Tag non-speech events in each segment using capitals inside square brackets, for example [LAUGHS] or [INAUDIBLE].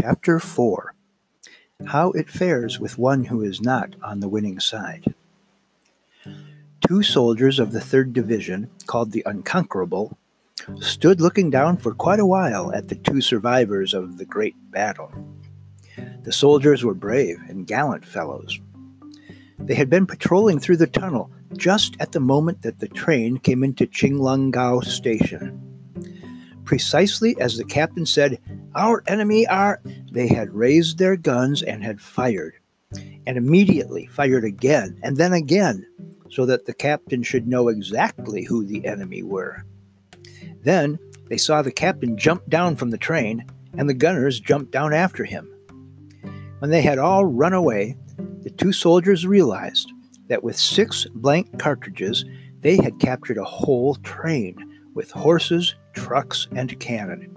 Chapter 4 How It Fares with One Who Is Not on the Winning Side. Two soldiers of the 3rd Division, called the Unconquerable, stood looking down for quite a while at the two survivors of the great battle. The soldiers were brave and gallant fellows. They had been patrolling through the tunnel just at the moment that the train came into Qinglunggao station. Precisely as the captain said, Our enemy are. They had raised their guns and had fired, and immediately fired again and then again, so that the captain should know exactly who the enemy were. Then they saw the captain jump down from the train, and the gunners jumped down after him. When they had all run away, the two soldiers realized that with six blank cartridges, they had captured a whole train with horses, trucks, and cannon.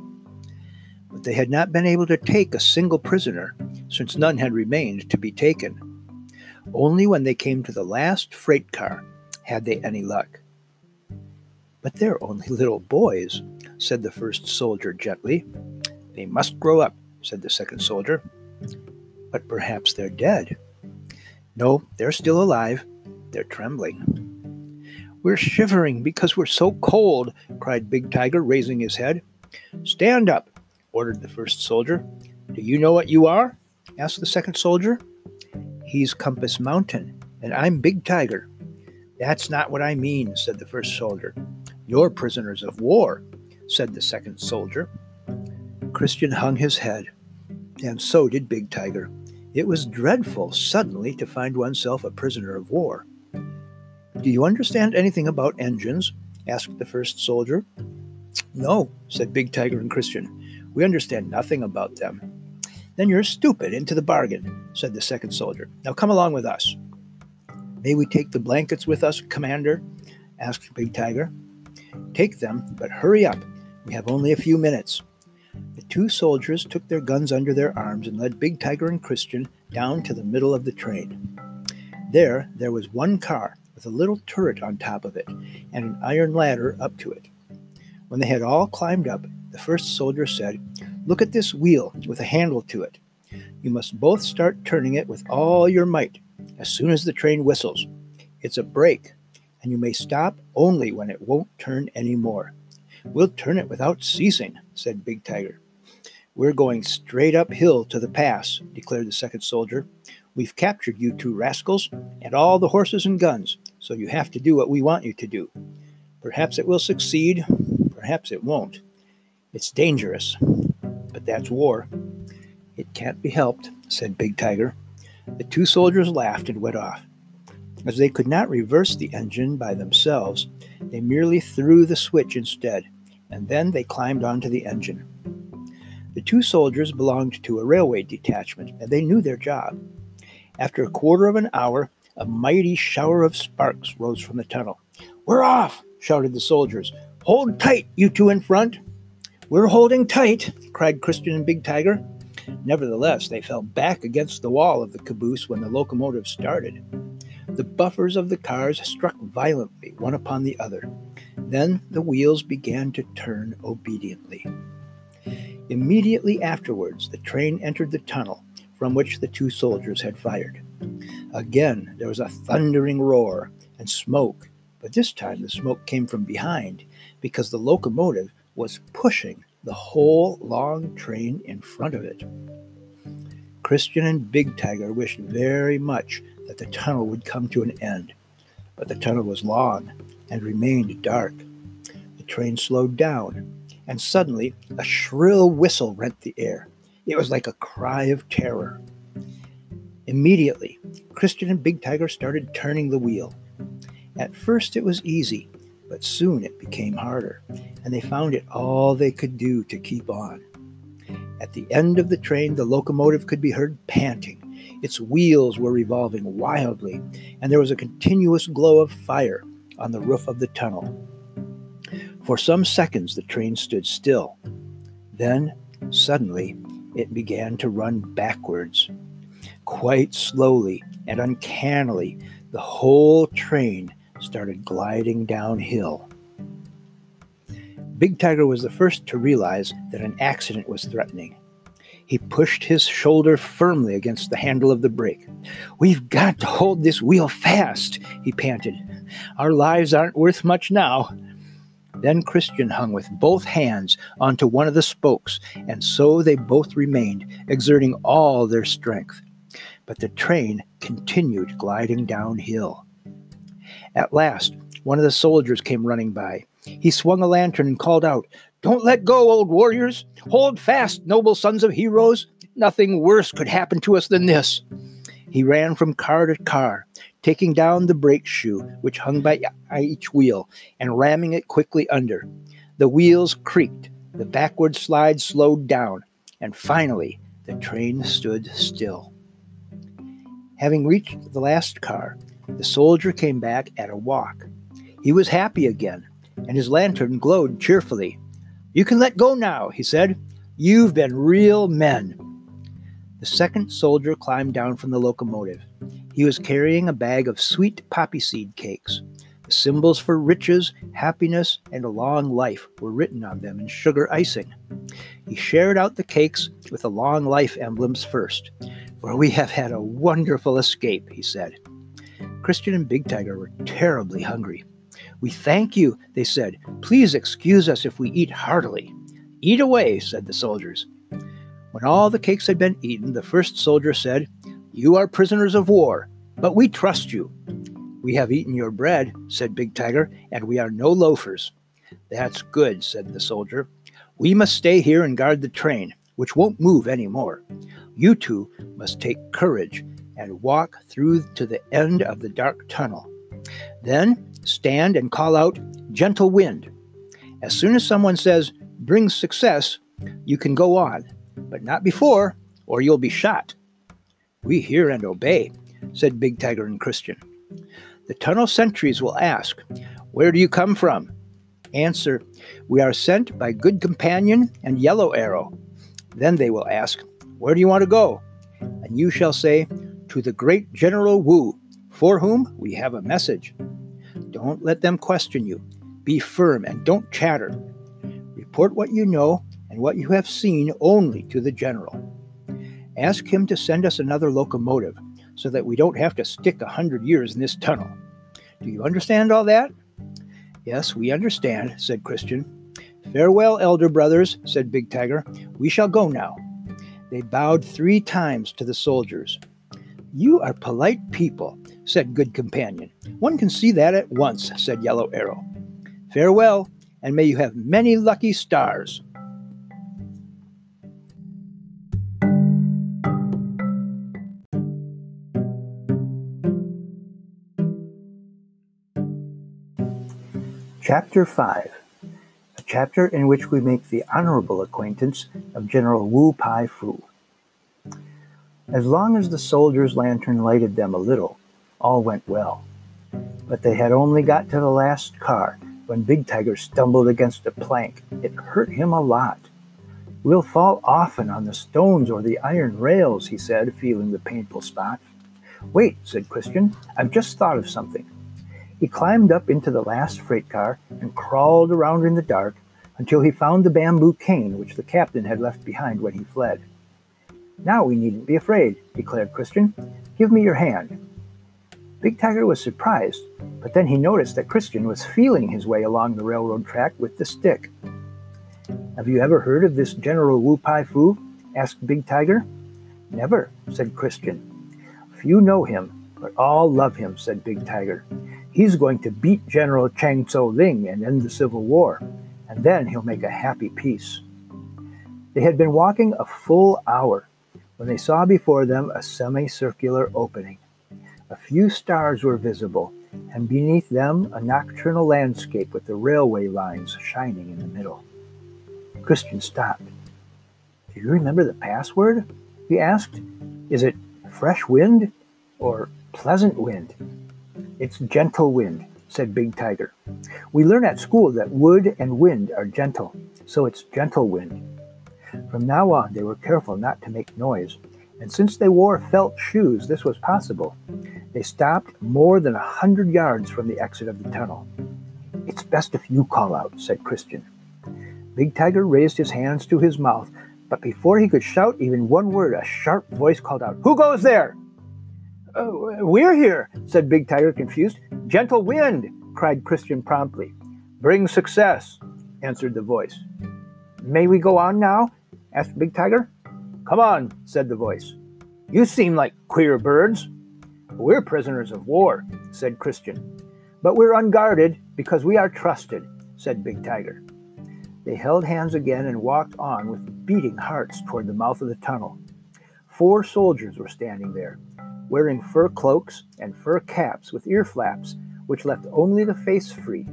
But they had not been able to take a single prisoner, since none had remained to be taken. Only when they came to the last freight car had they any luck. But they're only little boys, said the first soldier gently. They must grow up, said the second soldier. But perhaps they're dead. No, they're still alive. They're trembling. We're shivering because we're so cold, cried Big Tiger, raising his head. Stand up, ordered the first soldier. Do you know what you are? asked the second soldier. He's Compass Mountain, and I'm Big Tiger. That's not what I mean, said the first soldier. You're prisoners of war, said the second soldier. Christian hung his head, and so did Big Tiger. It was dreadful suddenly to find oneself a prisoner of war. Do you understand anything about engines? asked the first soldier. No, said Big Tiger and Christian. We understand nothing about them. Then you're stupid into the bargain, said the second soldier. Now come along with us. May we take the blankets with us, Commander? asked Big Tiger. Take them, but hurry up. We have only a few minutes. The two soldiers took their guns under their arms and led Big Tiger and Christian down to the middle of the train. There, there was one car with a little turret on top of it and an iron ladder up to it. When they had all climbed up, the first soldier said, Look at this wheel with a handle to it. You must both start turning it with all your might as soon as the train whistles. It's a brake, and you may stop only when it won't turn any more. We'll turn it without ceasing, said Big Tiger. We're going straight uphill to the pass, declared the second soldier. We've captured you two rascals and all the horses and guns, so you have to do what we want you to do. Perhaps it will succeed, perhaps it won't. It's dangerous, but that's war. It can't be helped, said Big Tiger. The two soldiers laughed and went off. As they could not reverse the engine by themselves, they merely threw the switch instead, and then they climbed onto the engine. The two soldiers belonged to a railway detachment, and they knew their job. After a quarter of an hour, a mighty shower of sparks rose from the tunnel. We're off! shouted the soldiers. Hold tight, you two in front! We're holding tight, cried Christian and Big Tiger. Nevertheless, they fell back against the wall of the caboose when the locomotive started. The buffers of the cars struck violently, one upon the other. Then the wheels began to turn obediently. Immediately afterwards, the train entered the tunnel from which the two soldiers had fired. Again, there was a thundering roar and smoke, but this time the smoke came from behind because the locomotive was pushing the whole long train in front of it. Christian and Big Tiger wished very much that the tunnel would come to an end, but the tunnel was long and remained dark. The train slowed down, and suddenly a shrill whistle rent the air. It was like a cry of terror. Immediately, Christian and Big Tiger started turning the wheel. At first it was easy, but soon it became harder, and they found it all they could do to keep on. At the end of the train, the locomotive could be heard panting. Its wheels were revolving wildly, and there was a continuous glow of fire on the roof of the tunnel. For some seconds, the train stood still. Then, suddenly, it began to run backwards. Quite slowly and uncannily, the whole train started gliding downhill. Big Tiger was the first to realize that an accident was threatening. He pushed his shoulder firmly against the handle of the brake. We've got to hold this wheel fast, he panted. Our lives aren't worth much now. Then Christian hung with both hands onto one of the spokes, and so they both remained, exerting all their strength. But the train continued gliding downhill. At last, one of the soldiers came running by. He swung a lantern and called out, Don't let go, old warriors! Hold fast, noble sons of heroes! Nothing worse could happen to us than this. He ran from car to car, taking down the brake shoe which hung by each wheel and ramming it quickly under. The wheels creaked, the backward slide slowed down, and finally the train stood still. Having reached the last car, the soldier came back at a walk. He was happy again, and his lantern glowed cheerfully. You can let go now, he said. You've been real men. The second soldier climbed down from the locomotive. He was carrying a bag of sweet poppy seed cakes. The symbols for riches, happiness, and a long life were written on them in sugar icing. He shared out the cakes with the long life emblems first, for we have had a wonderful escape, he said. Christian and Big Tiger were terribly hungry. We thank you, they said. Please excuse us if we eat heartily. Eat away, said the soldiers. When all the cakes had been eaten, the first soldier said, You are prisoners of war, but we trust you. We have eaten your bread, said Big Tiger, and we are no loafers. That's good, said the soldier. We must stay here and guard the train, which won't move any more. You two must take courage and walk through to the end of the dark tunnel. Then stand and call out, Gentle wind. As soon as someone says, Bring success, you can go on, but not before, or you'll be shot. We hear and obey, said Big Tiger and Christian. The tunnel sentries will ask, Where do you come from? Answer, We are sent by Good Companion and Yellow Arrow. Then they will ask, Where do you want to go? And you shall say, To the great General Wu, for whom we have a message. Don't let them question you. Be firm and don't chatter. Report what you know and what you have seen only to the general. Ask him to send us another locomotive so that we don't have to stick a hundred years in this tunnel. Do you understand all that? Yes, we understand, said Christian. Farewell, elder brothers, said Big Tiger. We shall go now. They bowed three times to the soldiers. You are polite people, said Good Companion. One can see that at once, said Yellow Arrow. Farewell, and may you have many lucky stars. Chapter 5 A chapter in which we make the honorable acquaintance of General Wu Pei Fu. As long as the soldier's lantern lighted them a little, all went well. But they had only got to the last car when Big Tiger stumbled against a plank. It hurt him a lot. We'll fall often on the stones or the iron rails, he said, feeling the painful spot. Wait, said Christian, I've just thought of something. He climbed up into the last freight car and crawled around in the dark until he found the bamboo cane which the captain had left behind when he fled. Now we needn't be afraid, declared Christian. Give me your hand. Big Tiger was surprised, but then he noticed that Christian was feeling his way along the railroad track with the stick. Have you ever heard of this General Wu Pei Fu? asked Big Tiger. Never, said Christian. Few know him, but all love him, said Big Tiger. He's going to beat General Chang Tso Ling and end the Civil War, and then he'll make a happy peace. They had been walking a full hour when they saw before them a semicircular opening. A few stars were visible, and beneath them a nocturnal landscape with the railway lines shining in the middle. Christian stopped. Do you remember the password? he asked. Is it fresh wind or pleasant wind? It's gentle wind, said Big Tiger. We learn at school that wood and wind are gentle, so it's gentle wind. From now on, they were careful not to make noise, and since they wore felt shoes, this was possible. They stopped more than a hundred yards from the exit of the tunnel. It's best if you call out, said Christian. Big Tiger raised his hands to his mouth. But before he could shout even one word, a sharp voice called out, Who goes there? Oh, we're here, said Big Tiger, confused. Gentle wind, cried Christian promptly. Bring success, answered the voice. May we go on now? Asked Big Tiger. Come on, said the voice. You seem like queer birds. We're prisoners of war, said Christian. But we're unguarded because we are trusted, said Big Tiger. They held hands again and walked on with beating hearts toward the mouth of the tunnel. Four soldiers were standing there, wearing fur cloaks and fur caps with ear flaps, which left only the face free.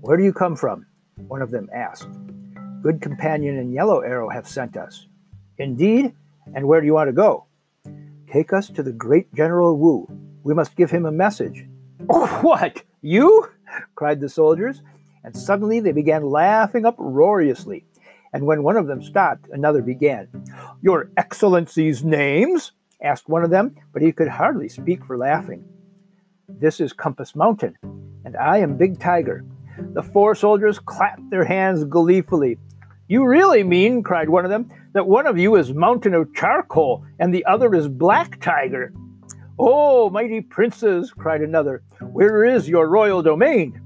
Where do you come from? One of them asked. Good Companion and Yellow Arrow have sent us. Indeed? And where do you want to go? Take us to the great General Wu. We must give him a message. Oh, [LAUGHS] what? You? cried the soldiers, and suddenly they began laughing uproariously. And when one of them stopped, another began. Your Excellency's names? asked one of them, but he could hardly speak for laughing. This is Compass Mountain, and I am Big Tiger. The four soldiers clapped their hands gleefully. You really mean, cried one of them, that one of you is Mountain of Charcoal and the other is Black Tiger? Oh, mighty princes, cried another, where is your royal domain?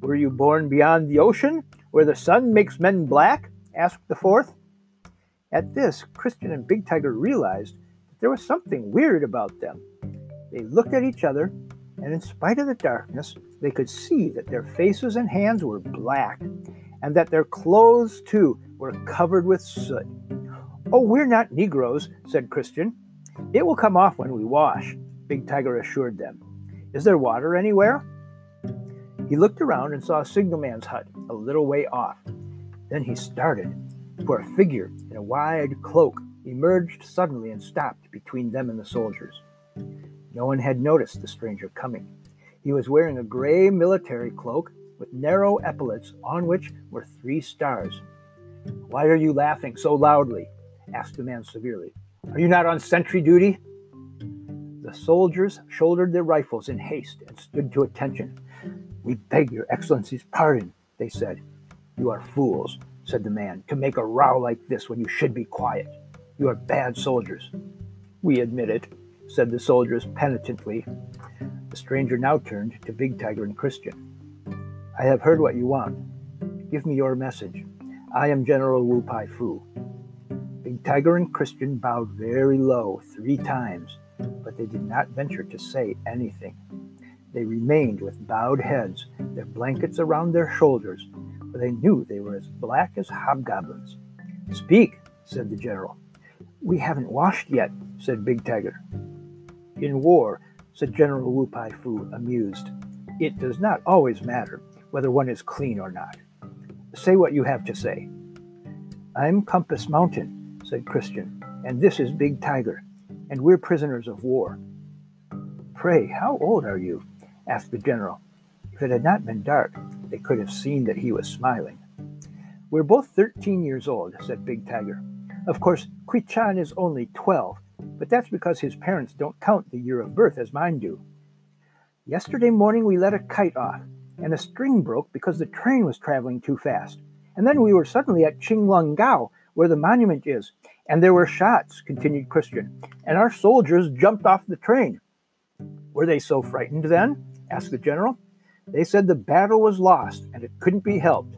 Were you born beyond the ocean, where the sun makes men black? asked the fourth. At this, Christian and Big Tiger realized that there was something weird about them. They looked at each other, and in spite of the darkness, they could see that their faces and hands were black, and that their clothes, too, were covered with soot. Oh, we're not Negroes, said Christian. It will come off when we wash, Big Tiger assured them. Is there water anywhere? He looked around and saw a signalman's hut a little way off. Then he started, for a figure in a wide cloak emerged suddenly and stopped between them and the soldiers. No one had noticed the stranger coming. He was wearing a gray military cloak with narrow epaulets on which were three stars. Why are you laughing so loudly? asked the man severely. Are you not on sentry duty? The soldiers shouldered their rifles in haste and stood to attention. We beg your excellency's pardon, they said. You are fools, said the man, to make a row like this when you should be quiet. You are bad soldiers. We admit it, said the soldiers penitently. The stranger now turned to Big Tiger and Christian. I have heard what you want. Give me your message. I am General Wu Pei Fu. Big Tiger and Christian bowed very low three times, but they did not venture to say anything. They remained with bowed heads, their blankets around their shoulders, for they knew they were as black as hobgoblins. Speak, said the general. We haven't washed yet, said Big Tiger. In war, said General Wu Pei Fu, amused, it does not always matter whether one is clean or not. Say what you have to say. I'm Compass Mountain, said Christian, and this is Big Tiger, and we're prisoners of war. Pray, how old are you? asked the general. If it had not been dark, they could have seen that he was smiling. We're both thirteen years old, said Big Tiger. Of course, Chan is only twelve, but that's because his parents don't count the year of birth as mine do. Yesterday morning we let a kite off, and a string broke because the train was traveling too fast. And then we were suddenly at Qinglongao, where the monument is, and there were shots, continued Christian, and our soldiers jumped off the train. Were they so frightened then? asked the general. They said the battle was lost and it couldn't be helped.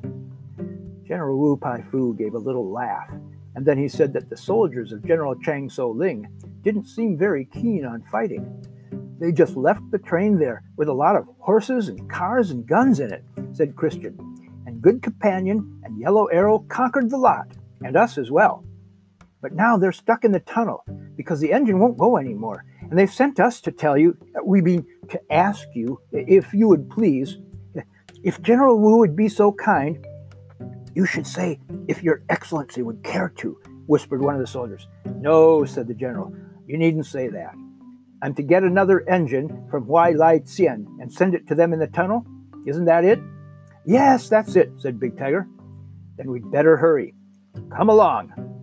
General Wu Pei Fu gave a little laugh, and then he said that the soldiers of General Chang Tso Ling didn't seem very keen on fighting. They just left the train there with a lot of horses and cars and guns in it, said Christian. And Good Companion and Yellow Arrow conquered the lot, and us as well. But now they're stuck in the tunnel because the engine won't go anymore, and they've sent us to tell you, uh, we mean to ask you, if you would please, if General Wu would be so kind, you should say, if your excellency would care to, whispered one of the soldiers. No, said the general, you needn't say that. I'm to get another engine from Wai Lai Tsien and send it to them in the tunnel? Isn't that it? Yes, that's it, said Big Tiger. Then we'd better hurry. Come along.